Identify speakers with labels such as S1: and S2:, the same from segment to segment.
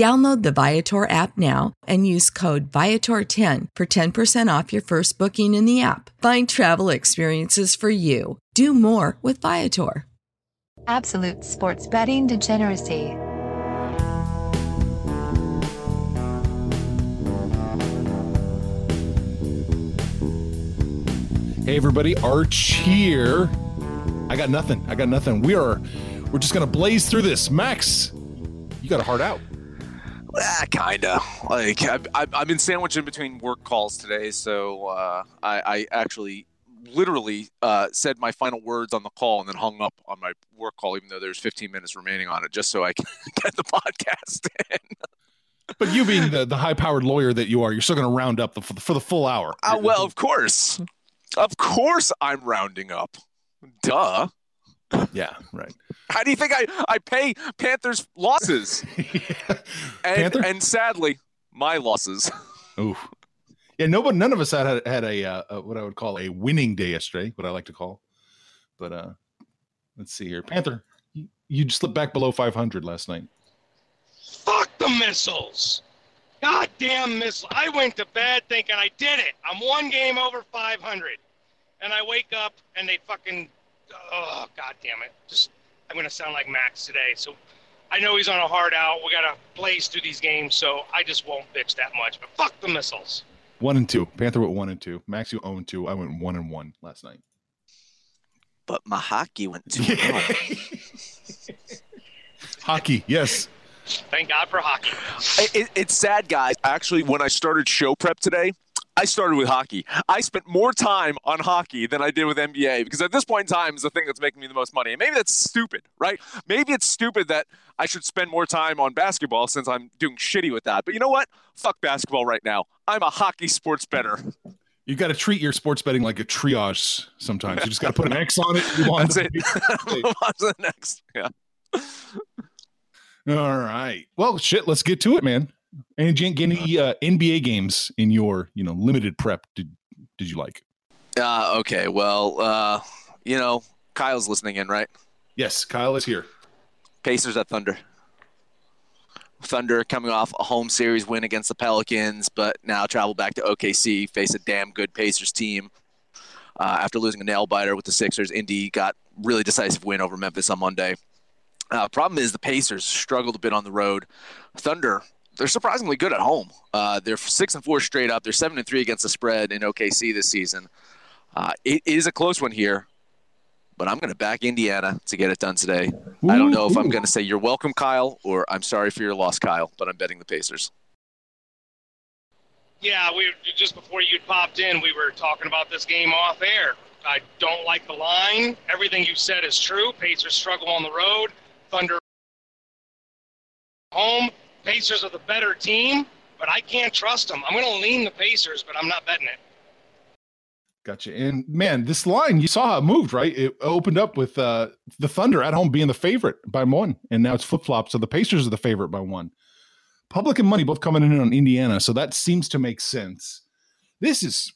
S1: Download the Viator app now and use code Viator10 for 10% off your first booking in the app. Find travel experiences for you. Do more with Viator.
S2: Absolute sports betting degeneracy.
S3: Hey everybody, Arch here. I got nothing. I got nothing. We are we're just gonna blaze through this. Max, you got a heart out.
S4: Ah, kinda. Like I've, I've been sandwiched in between work calls today, so uh, I, I actually literally uh, said my final words on the call and then hung up on my work call, even though there's 15 minutes remaining on it, just so I can get the podcast in.
S3: But you being the, the high powered lawyer that you are, you're still going to round up the, for, the, for the full hour.
S4: Uh, well, of course. Of course I'm rounding up. Duh.
S3: Yeah, right.
S4: How do you think I, I pay Panthers losses?
S3: yeah.
S4: and,
S3: Panther?
S4: and sadly, my losses.
S3: Ooh. Yeah, nobody, none of us had had a, uh, a what I would call a winning day yesterday, what I like to call. But uh let's see here, Panther, you, you slipped back below 500 last night.
S5: Fuck the missiles. Goddamn missile. I went to bed thinking I did it. I'm one game over 500. And I wake up and they fucking, oh, god damn it. Just, I'm going to sound like Max today. So I know he's on a hard out. We got to blaze through these games. So I just won't bitch that much. But fuck the missiles.
S3: One and two. Panther went one and two. Max, you own two. I went one and one last night.
S4: But my hockey went too well.
S3: Hockey, yes.
S5: Thank God for hockey.
S4: It, it's sad, guys. Actually, when I started show prep today, I started with hockey. I spent more time on hockey than I did with NBA because at this point in time is the thing that's making me the most money. And maybe that's stupid, right? Maybe it's stupid that I should spend more time on basketball since I'm doing shitty with that. But you know what? Fuck basketball right now. I'm a hockey sports bettor.
S3: You got to treat your sports betting like a triage sometimes. You just got to put an X on it. You want
S4: That's it. Move on to the next. Yeah.
S3: All right. Well, shit. Let's get to it, man. Any any uh, NBA games in your you know limited prep did did you like?
S4: Uh, okay. Well, uh, you know, Kyle's listening in, right?
S3: Yes, Kyle is here.
S4: Pacers at Thunder. Thunder coming off a home series win against the Pelicans, but now travel back to OKC, face a damn good Pacers team. Uh, after losing a nail biter with the Sixers, Indy got really decisive win over Memphis on Monday. Uh, problem is the Pacers struggled a bit on the road. Thunder, they're surprisingly good at home. Uh, they're six and four straight up. They're seven and three against the spread in OKC this season. Uh, it is a close one here, but I'm going to back Indiana to get it done today. Ooh, I don't know if ooh. I'm going to say you're welcome, Kyle, or I'm sorry for your loss, Kyle, but I'm betting the Pacers.
S5: Yeah, we just before you popped in, we were talking about this game off air. I don't like the line. Everything you said is true. Pacers struggle on the road. Thunder home. Pacers are the better team, but I can't trust them. I'm going to lean the Pacers, but I'm not betting it.
S3: Gotcha. And man, this line, you saw how it moved, right? It opened up with uh, the Thunder at home being the favorite by one, and now it's flip flop. So the Pacers are the favorite by one. Public and money both coming in on Indiana, so that seems to make sense. This is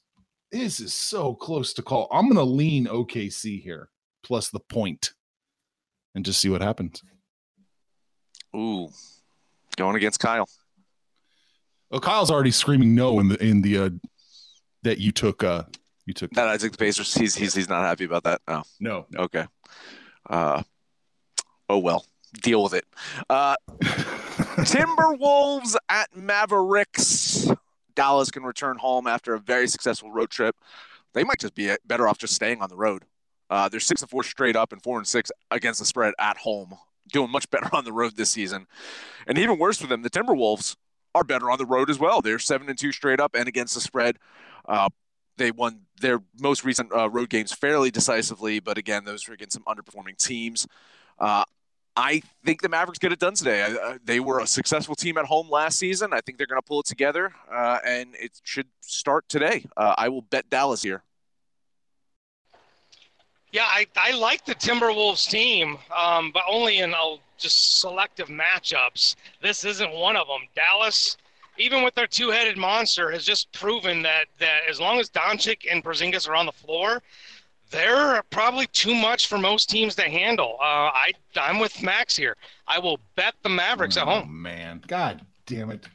S3: this is so close to call. I'm going to lean OKC here plus the point, and just see what happens.
S4: Ooh, Going against Kyle.
S3: Oh, Kyle's already screaming no in the in the uh, that you took uh you took
S4: That I took the Pacers. He's he's he's not happy about that. Oh,
S3: no.
S4: okay. Uh, oh well, deal with it. Uh, Timberwolves at Mavericks. Dallas can return home after a very successful road trip. They might just be better off just staying on the road. Uh, they're six and four straight up and four and six against the spread at home. Doing much better on the road this season, and even worse for them, the Timberwolves are better on the road as well. They're seven and two straight up and against the spread. Uh, they won their most recent uh, road games fairly decisively, but again, those were against some underperforming teams. Uh, I think the Mavericks get it done today. Uh, they were a successful team at home last season. I think they're going to pull it together, uh, and it should start today. Uh, I will bet Dallas here.
S5: Yeah, I, I like the Timberwolves team, um, but only in uh, just selective matchups. This isn't one of them. Dallas, even with their two-headed monster, has just proven that that as long as Doncic and Porzingis are on the floor, they're probably too much for most teams to handle. Uh, I I'm with Max here. I will bet the Mavericks
S3: oh,
S5: at home.
S3: Oh man, God damn it.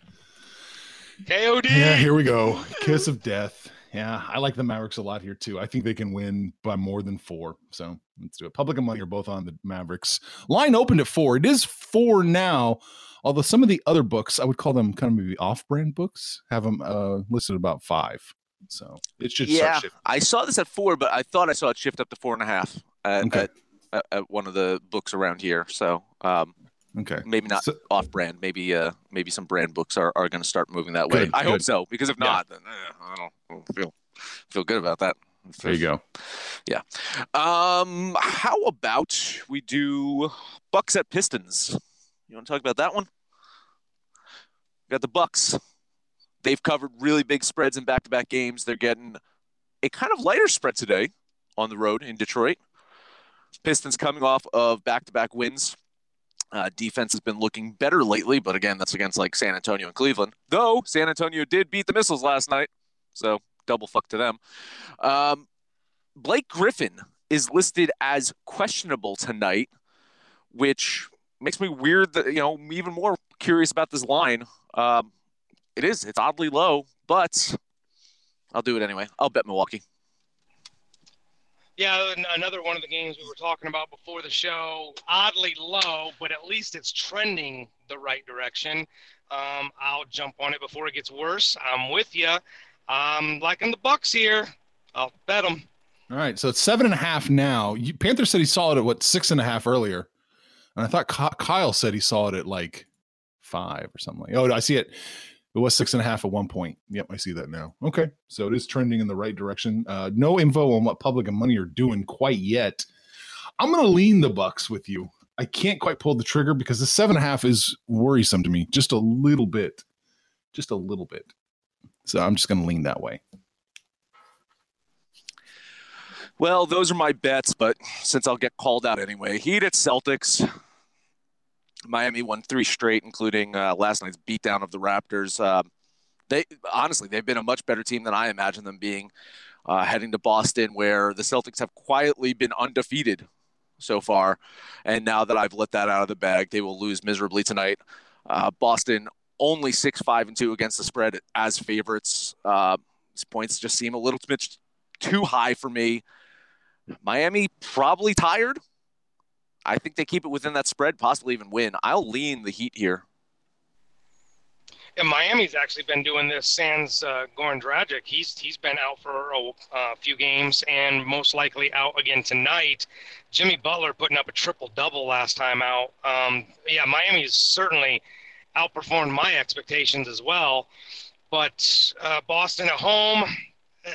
S5: KOD.
S3: Yeah, here we go. Kiss of death. Yeah, I like the Mavericks a lot here too. I think they can win by more than four. So let's do it. Public and money are both on the Mavericks. Line opened at four. It is four now. Although some of the other books, I would call them kind of maybe off-brand books, have them uh, listed about five. So it should
S4: yeah. I saw this at four, but I thought I saw it shift up to four and a half at,
S3: Okay.
S4: at, at, at one of the books around here. So um,
S3: Okay.
S4: maybe not
S3: So-
S4: off-brand. Maybe uh, maybe some brand books are, are going to start moving that way.
S3: Good,
S4: I hope so, because if
S3: Yeah.
S4: not, then eh, I don't, I don't feel feel good about that.
S3: There you go. Yeah.
S4: Um, how about we do Bucks at Pistons? You want to talk about that one? We got the Bucks. They've covered really big spreads in back-to-back games. They're getting a kind of lighter spread today on the road in Detroit. Pistons coming off of back-to-back wins. Uh, defense has been looking better lately, but again, that's against like San Antonio and Cleveland. Though San Antonio did beat the Missiles last night, so double fuck to them. Um, Blake Griffin is listed as questionable tonight, which makes me weird that you know even more curious about this line. Um, it is it's oddly low, but I'll do it anyway. I'll bet Milwaukee.
S5: Yeah, another one of the games we were talking about before the show. Oddly low, but at least it's trending the right direction. Um, I'll jump on it before it gets worse. I'm with you. I'm liking the Bucks here. I'll bet them.
S3: All right, so it's seven and a half now. You, Panther said he saw it at what six and a half earlier, and I thought Kyle said he saw it at like five or something. Like, oh, I see it. It was six and a half at one point. Yep, I see that now. Okay, so it is trending in the right direction. Uh, no info on what public and money are doing quite yet. I'm going to lean the Bucks with you. I can't quite pull the trigger because the seven and a half is worrisome to me, just a little bit, just a little bit. So I'm just going to lean that way.
S4: Well, those are my bets, but since I'll get called out anyway, Heat at Celtics. Miami won three straight, including uh, last night's beatdown of the Raptors. Uh, they honestly, they've been a much better team than I imagined them being. Uh, heading to Boston, where the Celtics have quietly been undefeated so far, and now that I've let that out of the bag, they will lose miserably tonight. Uh, Boston only six five and two against the spread as favorites. Uh, these points just seem a little bit too high for me. Miami probably tired. I think they keep it within that spread, possibly even win. I'll lean the Heat here.
S5: And Miami's actually been doing this. Sans uh, Goran Dragic, he's he's been out for a uh, few games and most likely out again tonight. Jimmy Butler putting up a triple double last time out. Um, yeah, Miami's certainly outperformed my expectations as well. But uh, Boston at home, uh,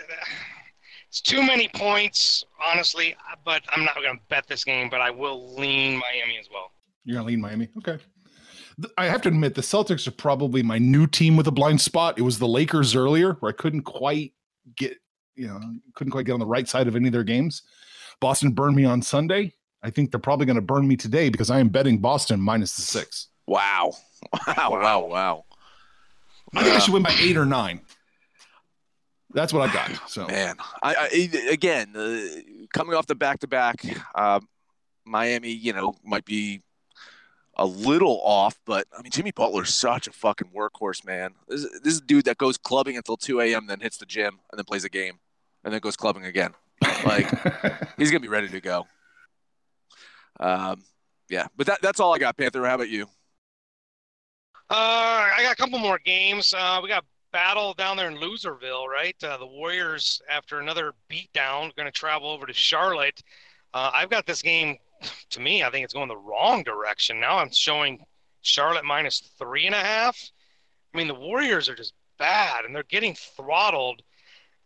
S5: it's too many points, honestly. But I'm not going to bet this game, but I will lean Miami as well.
S3: You're gonna lean Miami, okay? I have to admit, the Celtics are probably my new team with a blind spot. It was the Lakers earlier, where I couldn't quite get, you know, couldn't quite get on the right side of any of their games. Boston burned me on Sunday. I think they're probably going to burn me today because I am betting Boston minus the six.
S4: Wow. Wow, wow, wow.
S3: I think I uh, should win by eight or nine. That's what I got. So
S4: Man, I, I again uh, coming off the back to back, Miami, you know, might be a little off, but I mean, Jimmy Butler's such a fucking workhorse, man. This, this is a dude that goes clubbing until 2 a.m., then hits the gym, and then plays a game, and then goes clubbing again. Like, he's going to be ready to go. Um, yeah, but that, that's all I got, Panther. How about you?
S5: Uh, I got a couple more games. Uh, we got battle down there in Loserville, right? Uh, the Warriors, after another beatdown, are going to travel over to Charlotte. Uh, I've got this game. To me, I think it's going the wrong direction. Now I'm showing Charlotte minus three and a half. I mean, the Warriors are just bad, and they're getting throttled.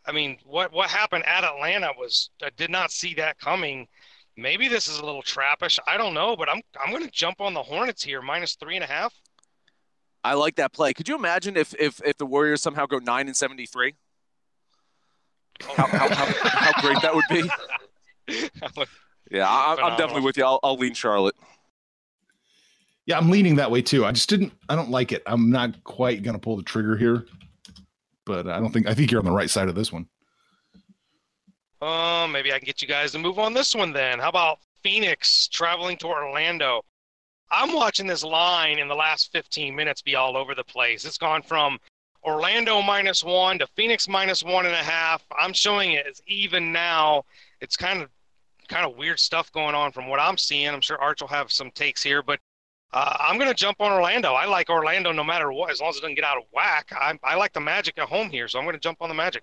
S5: I mean, what what happened at Atlanta was I did not see that coming. Maybe this is a little trappish. I don't know, but I'm I'm going to jump on the Hornets here, minus three and a half.
S4: I like that play. Could you imagine if if, if the Warriors somehow go nine and seventy three? How, how, how, how, great that would be. yeah, I, am definitely with you. I'll, I'll lean Charlotte.
S3: Yeah, I'm leaning that way too. I just didn't. I don't like it. I'm not quite gonna pull the trigger here, but I don't think. I think you're on the right side of this one.
S5: Oh, uh, maybe I can get you guys to move on this one then. How about Phoenix traveling to Orlando? I'm watching this line in the last 15 minutes be all over the place. It's gone from Orlando minus one to Phoenix minus one and a half. I'm showing it as even now. It's kind of kind of weird stuff going on from what I'm seeing. I'm sure Arch will have some takes here, but uh, I'm going to jump on Orlando. I like Orlando no matter what, as long as it doesn't get out of whack. I, I like the Magic at home here, so I'm going to jump on the Magic.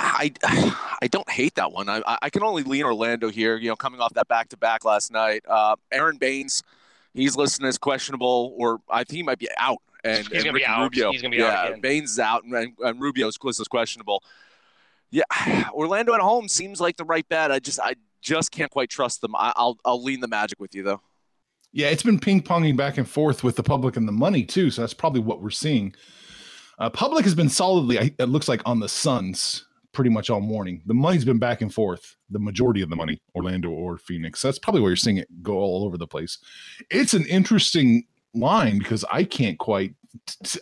S4: I I don't hate that one. I I can only lean Orlando here. You know, coming off that back to back last night. Uh, Aron Baynes, he's listed as questionable, or I think he might be out. And
S5: he's
S4: going to
S5: be out.
S4: Rubio,
S5: he's going to
S4: be
S5: yeah,
S6: out. Yeah, Baynes is out, and, and Rubio's listed as questionable. Yeah, Orlando at home seems like the right bet. I just I just can't quite trust them. I, I'll I'll lean the Magic with you though.
S3: Yeah, it's been ping ponging back and forth with the public and the money too. So that's probably what we're seeing. Uh, public has been solidly, it looks like, on the Suns pretty much all morning. The money's been back and forth. The majority of the money, Orlando or Phoenix. That's probably where you're seeing it go all over the place. It's an interesting line because I can't quite,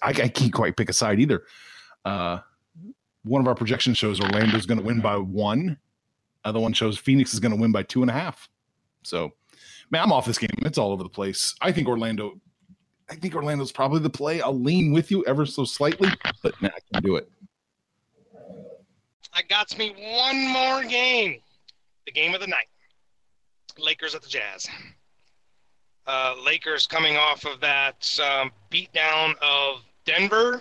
S3: I, can't quite pick a side either. Uh, one of our projections shows Orlando's going to win by one. Other one shows Phoenix is going to win by two and a half. So, man, I'm off this game. It's all over the place. I think Orlando. I think Orlando's probably the play. I'll lean with you ever so slightly, but nah, I can't do it.
S5: I got me one more game. The game of the night. Lakers at the Jazz. Uh, Lakers coming off of that um, beatdown of Denver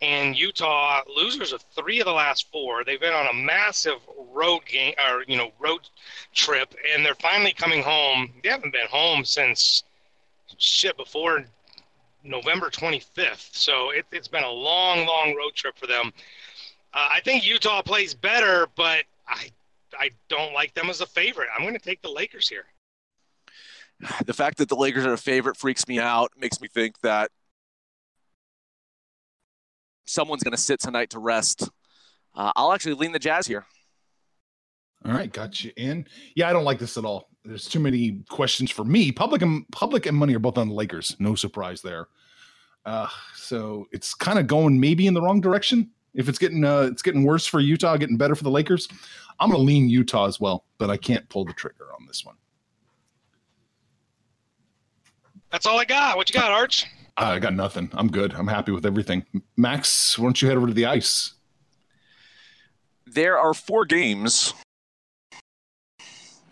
S5: and Utah, losers of three of the last four. They've been on a massive road game or you know road trip, and they're finally coming home. They haven't been home since shit before November 25th. So it, has been a long, long road trip for them. Uh, I think Utah plays better, but I I don't like them as a favorite. I'm going to take the Lakers here.
S4: The fact that the Lakers are a favorite freaks me out. Makes me think that someone's going to sit tonight to rest. Uh, I'll actually lean the Jazz here.
S3: All right, got you in. Yeah, I don't like this at all. There's too many questions for me. Public and public and money are both on the Lakers. No surprise there. Uh, so it's kind of going maybe in the wrong direction. If it's getting uh, it's getting worse for Utah, getting better for the Lakers, I'm going to lean Utah as well, but I can't pull the trigger on this one.
S5: That's all I got. What you got, Arch?
S3: I got nothing. I'm good. I'm happy with everything. Max, why don't you head over to the ice?
S4: There are four games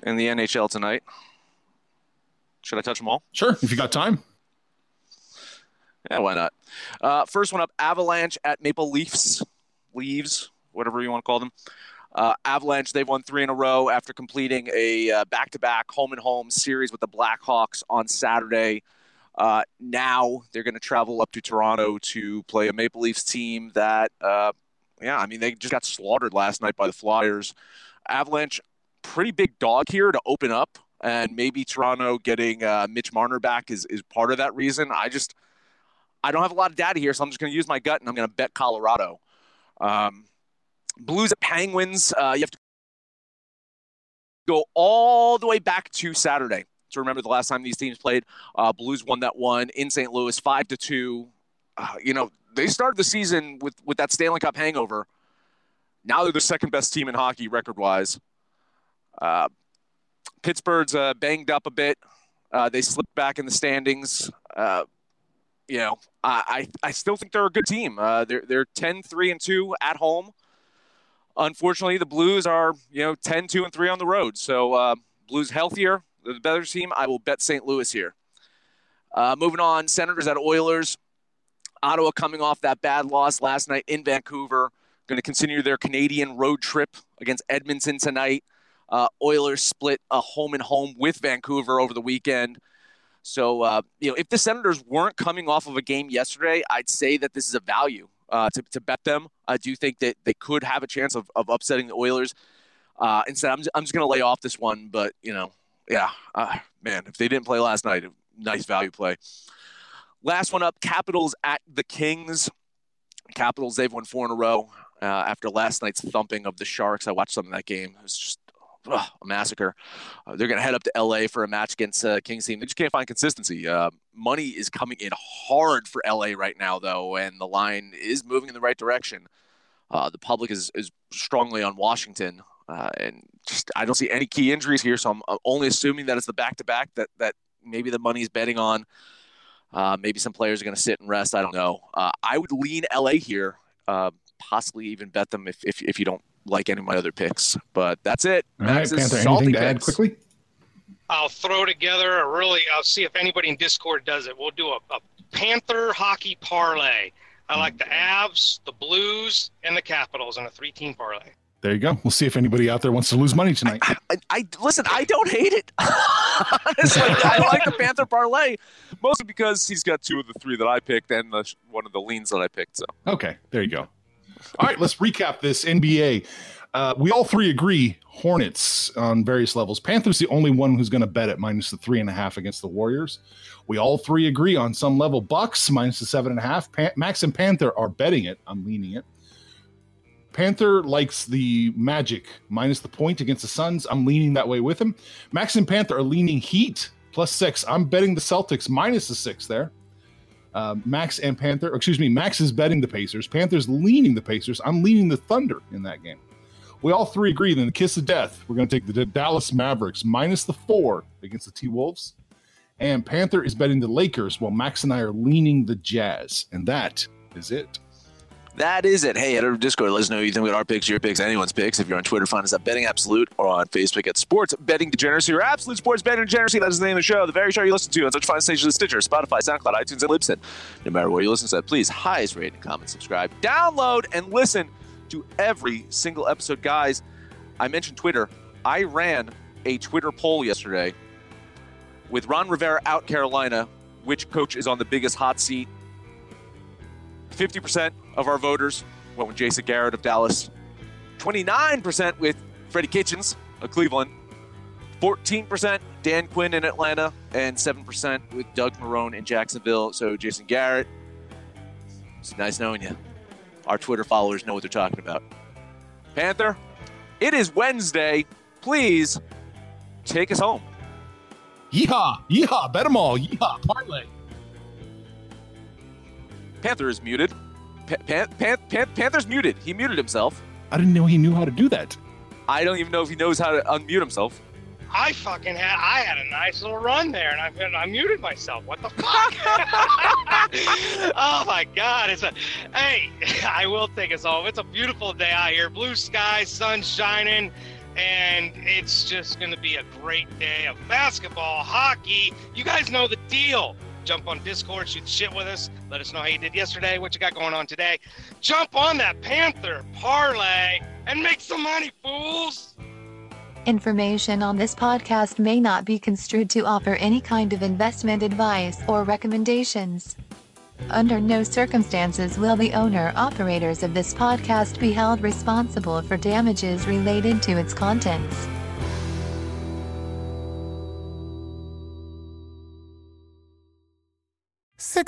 S4: in the NHL tonight. Should I touch them all?
S3: Sure, if you got time.
S4: Yeah, why not? Uh, first one up Avalanche at Maple Leafs. Leaves, whatever you want to call them. Uh, Avalanche, they've won three in a row after completing a back to back home and home series with the Blackhawks on Saturday. Uh, now they're going to travel up to Toronto to play a Maple Leafs team that, uh, yeah, I mean, they just got slaughtered last night by the Flyers. Avalanche, pretty big dog here to open up, and maybe Toronto getting uh, Mitch Marner back is, is part of that reason. I just, I don't have a lot of data here, so I'm just going to use my gut and I'm going to bet Colorado. Um, Blues at Penguins, uh, you have to go all the way back to Saturday to remember the last time these teams played. Uh, Blues won that one in St. Louis, five to two. Uh, you know, they started the season with with that Stanley Cup hangover. Now they're the second best team in hockey record wise. Uh, Pittsburgh's uh, banged up a bit. Uh, they slipped back in the standings. You know, I, I, I still think they're a good team. Uh, they're they're 10 3 and 2 at home. Unfortunately, the Blues are, you know, 10 2 and 3 on the road. So, uh, Blues healthier, the better team. I will bet St. Louis here. Uh, moving on, Senators at Oilers. Ottawa coming off that bad loss last night in Vancouver. Going to continue their Canadian road trip against Edmonton tonight. Uh, Oilers split a home and home with Vancouver over the weekend. So, uh, you know, if the Senators weren't coming off of a game yesterday, I'd say that this is a value uh, to, to bet them. I do think that they could have a chance of, of upsetting the Oilers. Uh, instead, I'm just, I'm just going to lay off this one. But, you know, yeah, uh, man, if they didn't play last night, nice value play. Last one up Capitals at the Kings. Capitals, they've won four in a row uh, after last night's thumping of the Sharks. I watched some of that game. It was just ugh, a massacre. Uh, they're going to head up to LA for a match against uh, Kings team. They just can't find consistency. Uh, money is coming in hard for LA right now, though, and the line is moving in the right direction. Uh, the public is, is strongly on Washington, uh, and just I don't see any key injuries here, so I'm only assuming that it's the back to back that that maybe the money's betting on. Uh, maybe some players are going to sit and rest. I don't know. I would lean LA here, possibly even bet them if, if, if you don't like any of my other picks. But that's it.
S3: All right, Panther, anything to add quickly?
S5: I'll throw together a really. I'll see if anybody in Discord does it. We'll do a, a Panther hockey parlay. I like the Avs, the Blues, and the Capitals in a three-team parlay.
S3: There you go. We'll see if anybody out there wants to lose money tonight.
S4: I, I, I listen. I don't hate it. Honestly, I like the Panther parlay mostly because he's got two of the three that I picked and the, one of the leans that I picked. So
S3: okay, there you go. All right, let's recap this NBA. Uh, we all three agree Hornets on various levels. Panthers the only one who's going to bet at minus the three and a half against the Warriors. We all three agree on some level. Bucks minus the seven and a half. Max and Panther are betting it. I'm leaning it. Panther likes the Magic minus the point against the Suns. I'm leaning that way with him. Max and Panther are leaning Heat plus six. I'm betting the Celtics minus the six there. Uh, Max and Panther, excuse me, Max is betting the Pacers. Panther's leaning the Pacers. I'm leaning the Thunder in that game. We all three agree that in the kiss of death, we're going to take the Dallas Mavericks minus the four against the T Wolves. And Panther is betting the Lakers while Max and I are leaning the Jazz. And that is it.
S4: That is it. Hey, head over to Discord. Let us know what you think about our picks, your picks, anyone's picks. If you're on Twitter, find us at Betting Absolute or on Facebook at Sports Betting Degeneracy or Absolute Sports Betting Degeneracy. That is the name of the show. The very show you listen to on such fine stations as Stitcher, Spotify, SoundCloud, iTunes, and Libsyn. No matter where you listen to that, please highest rate and comment, subscribe, download, and listen to every single episode. Guys, I mentioned Twitter. I ran a Twitter poll yesterday with Ron Rivera out Carolina. Which coach is on the biggest hot seat? 50% of our voters went with Jason Garrett of Dallas, 29% with Freddie Kitchens of Cleveland, 14% Dan Quinn in Atlanta, and 7% with Doug Marrone in Jacksonville. So, Jason Garrett, it's nice knowing you. Our Twitter followers know what they're talking about. Panther, it is Wednesday. Please take us home.
S3: Yeehaw! Yeehaw! Bet them all. Yeehaw! Parlay.
S4: Panther is muted. Pan- Pan- Pan- Panther's muted. He muted himself.
S3: I didn't know he knew how to do that.
S4: I don't even know if he knows how to unmute himself.
S5: I fucking had I had a nice little run there, and I, I muted myself. What the fuck? oh my god! It's a hey. I will take us home. It's a beautiful day out here. Blue skies, sun shining, and it's just going to be a great day of basketball, hockey. You guys know the deal jump on Discord, shoot shit with us. Let us know how you did yesterday, what you got going on today. Jump on that Panther parlay and make some money, fools.
S2: Information on this podcast may not be construed to offer any kind of investment advice or recommendations. Under no circumstances will the owner operators of this podcast be held responsible for damages related to its contents.